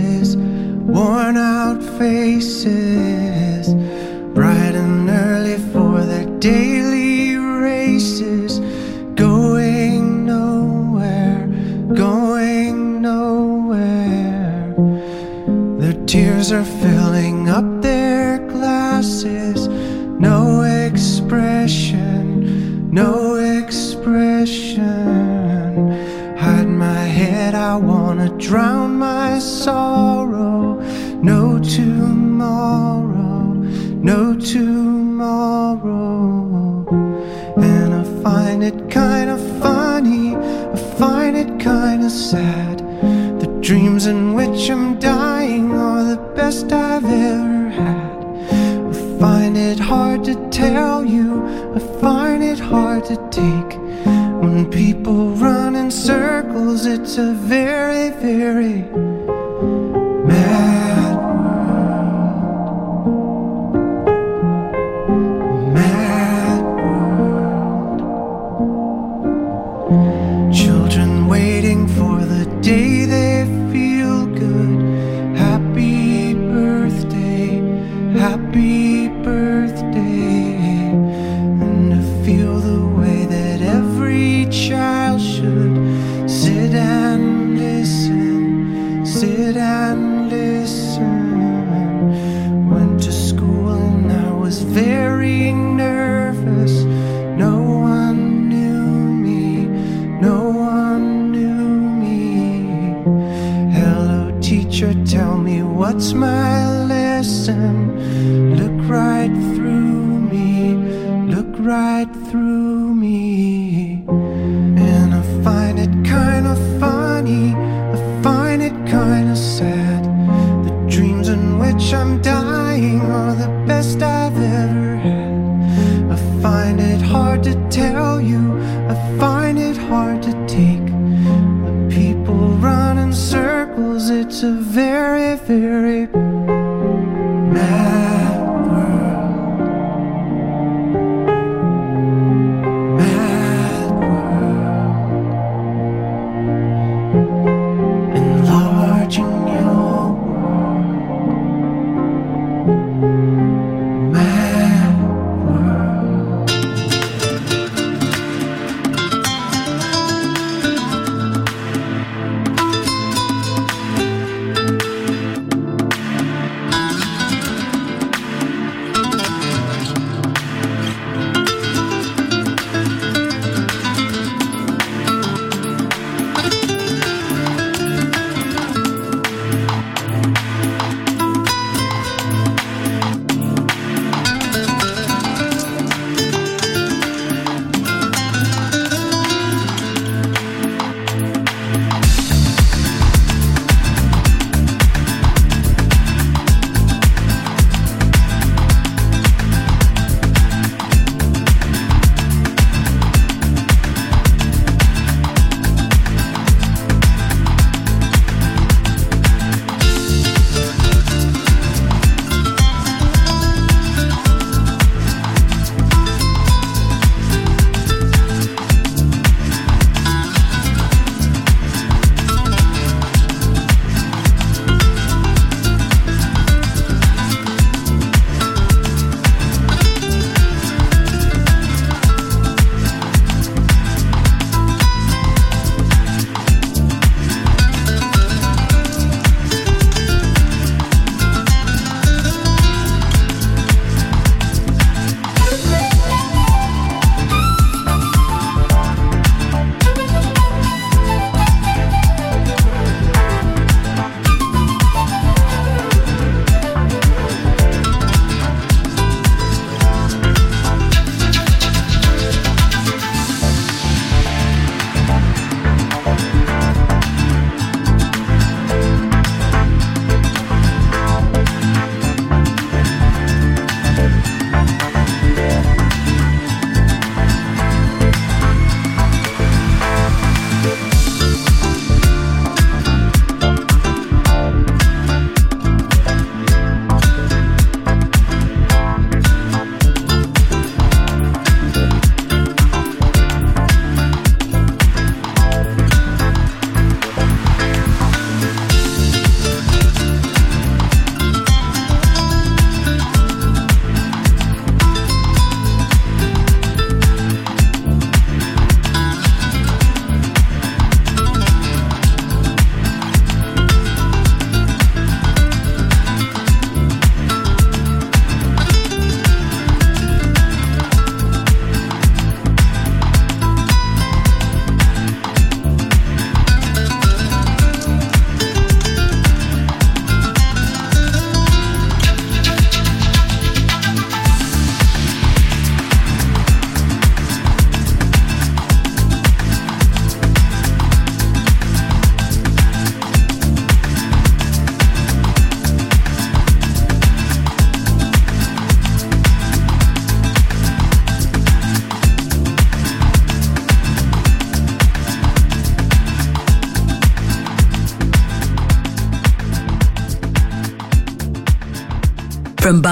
faces, worn out faces, bright and early for their daily races, going nowhere, going nowhere. Their tears are filled. Dreams in which I'm dying are the best I've ever had. I find it hard to tell you, I find it hard to take. When people run in circles, it's a very, very Look right through me, look right through me. And I find it kind of funny, I find it kind of sad. The dreams in which I'm dying are the best I've ever had. I find it hard to tell you, I find it hard to take. When people run in circles, it's a very, very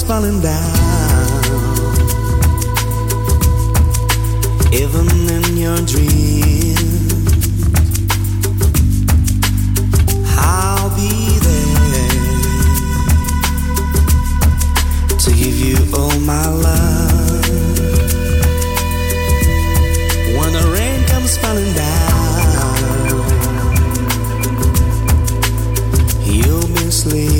comes falling down, even in your dreams, I'll be there to give you all my love. When the rain comes falling down, you'll be sleeping.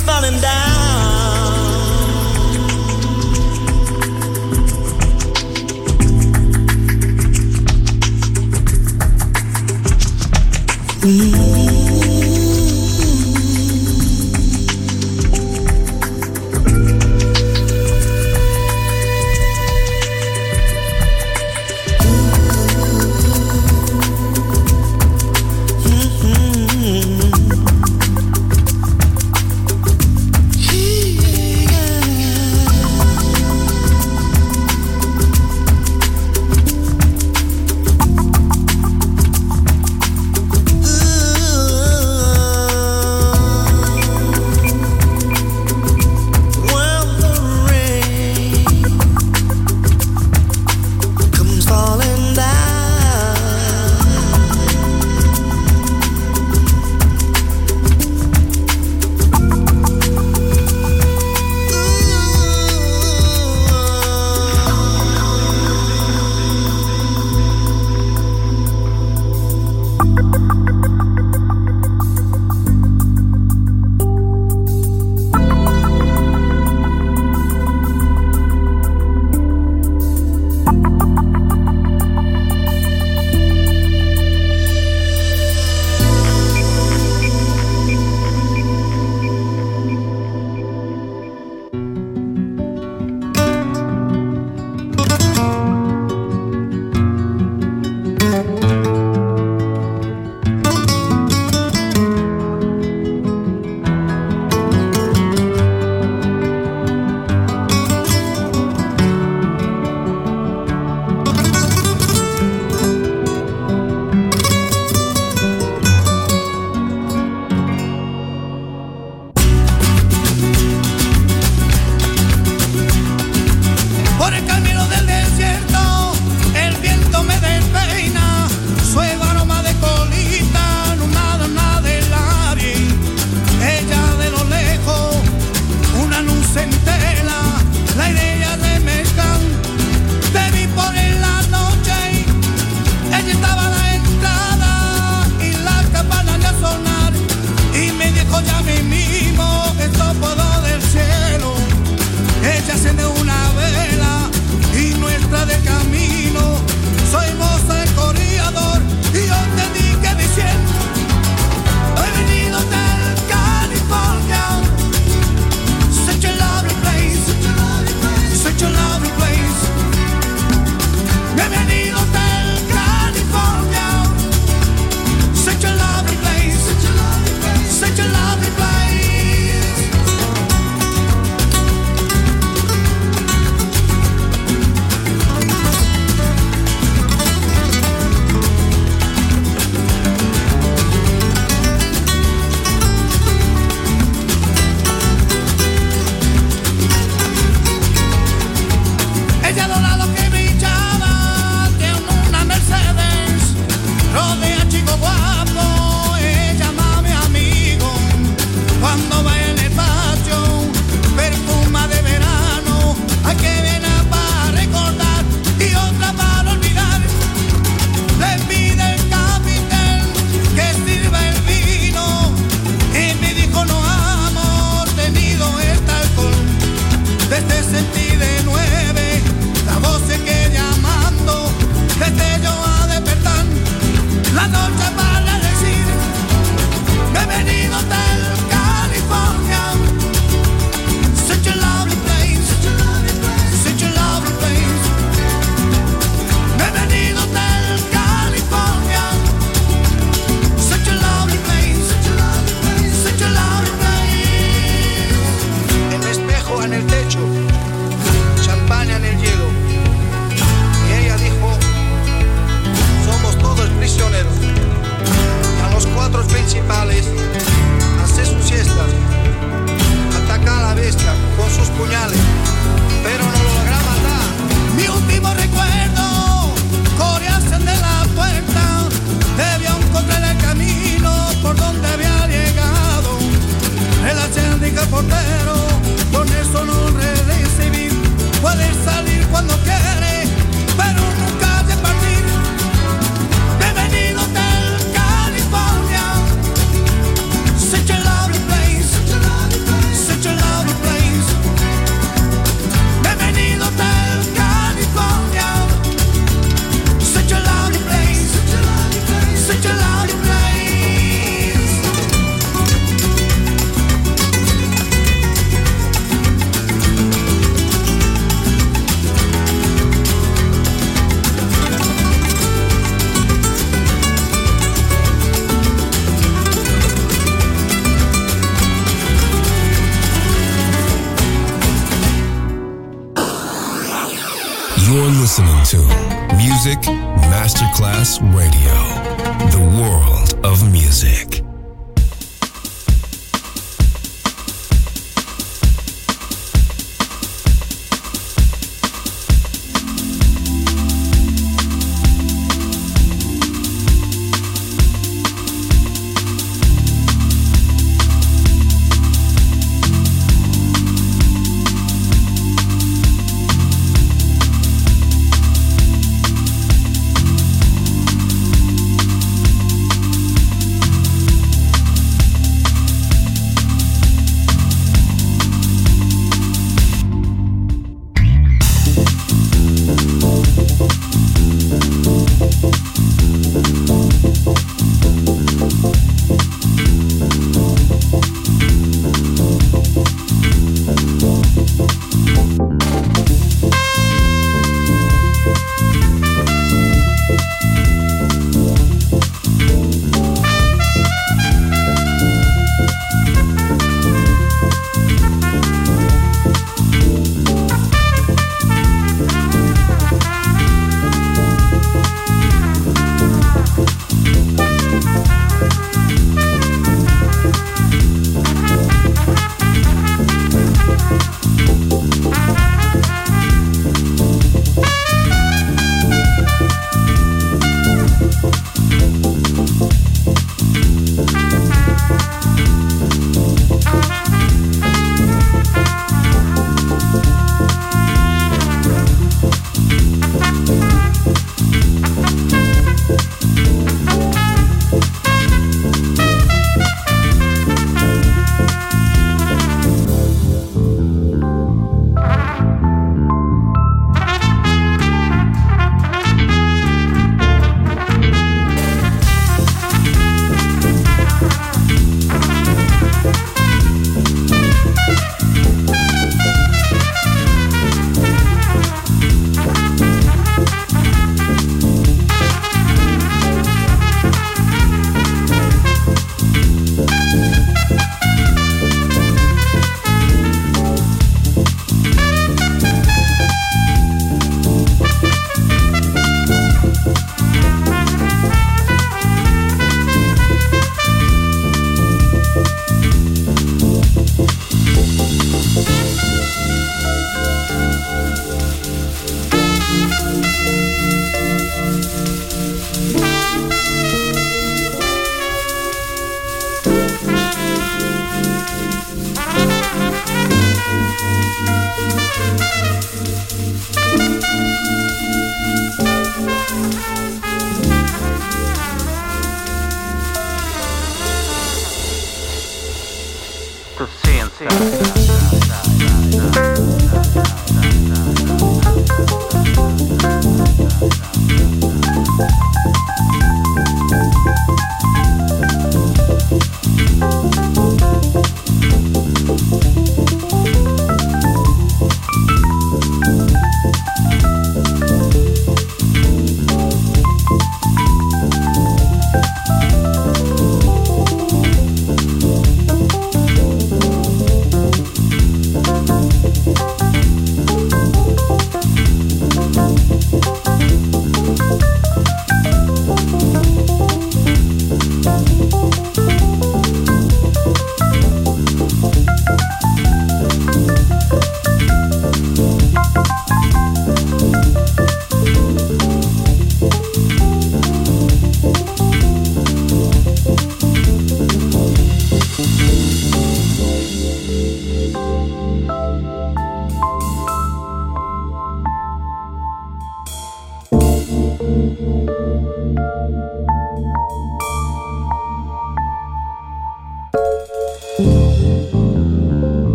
falling down. Mm.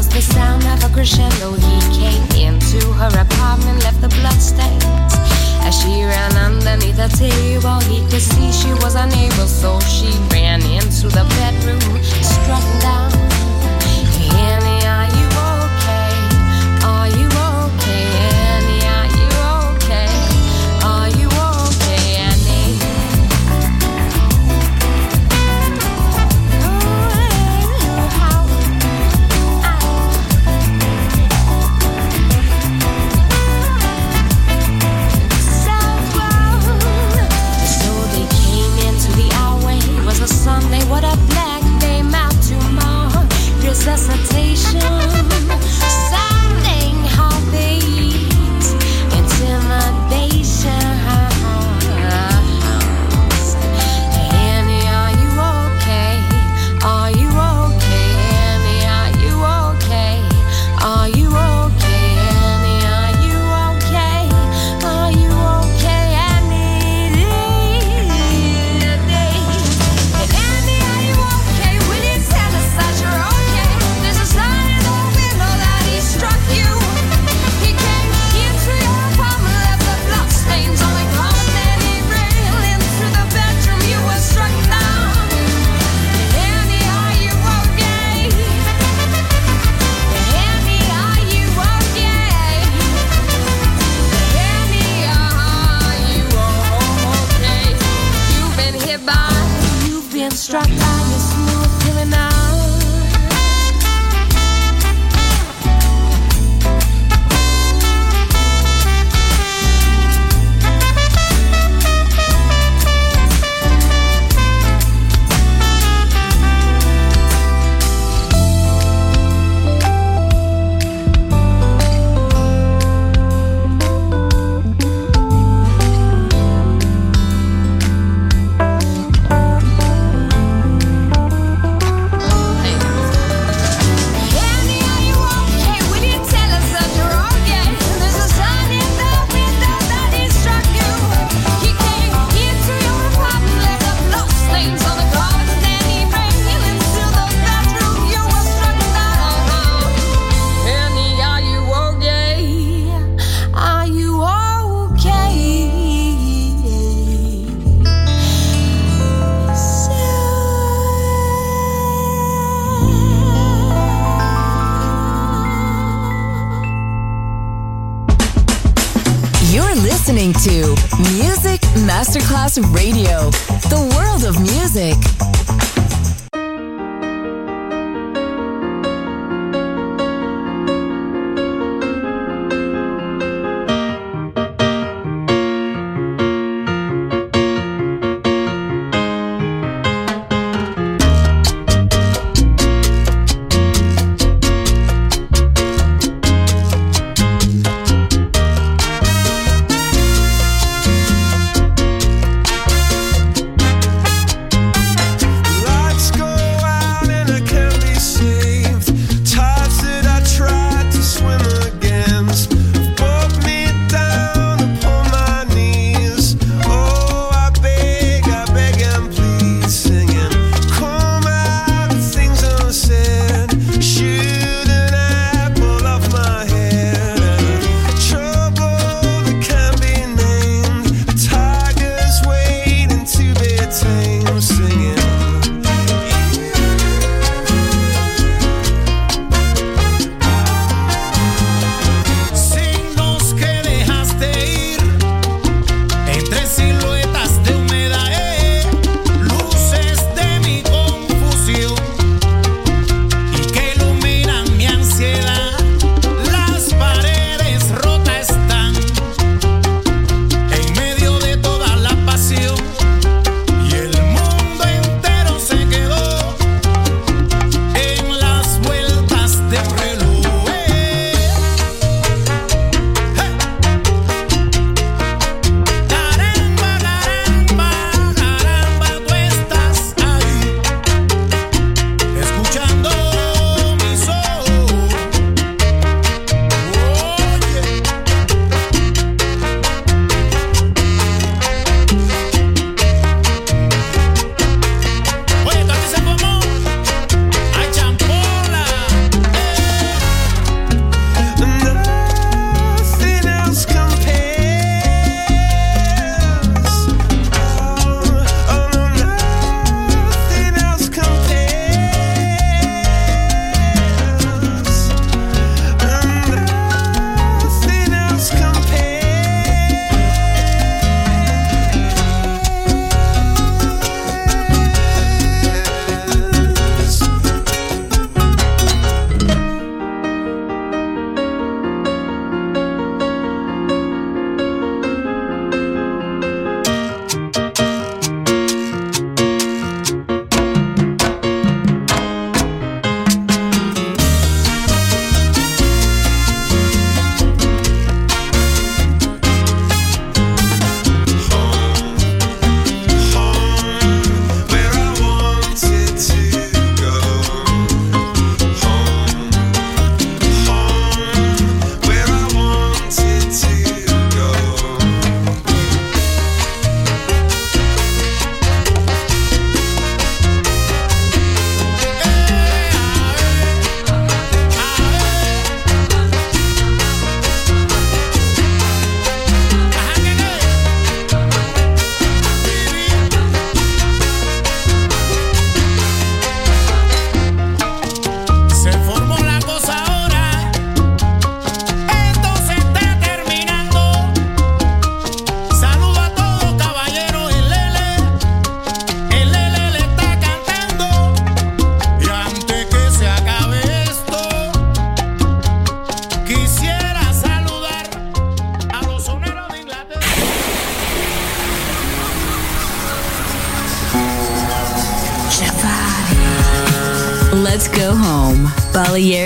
was the sound of a crescendo. He came into her apartment, left the bloodstains. As she ran underneath the table, he could see she was unable, so she ran into the bedroom, struck down. He resuscitation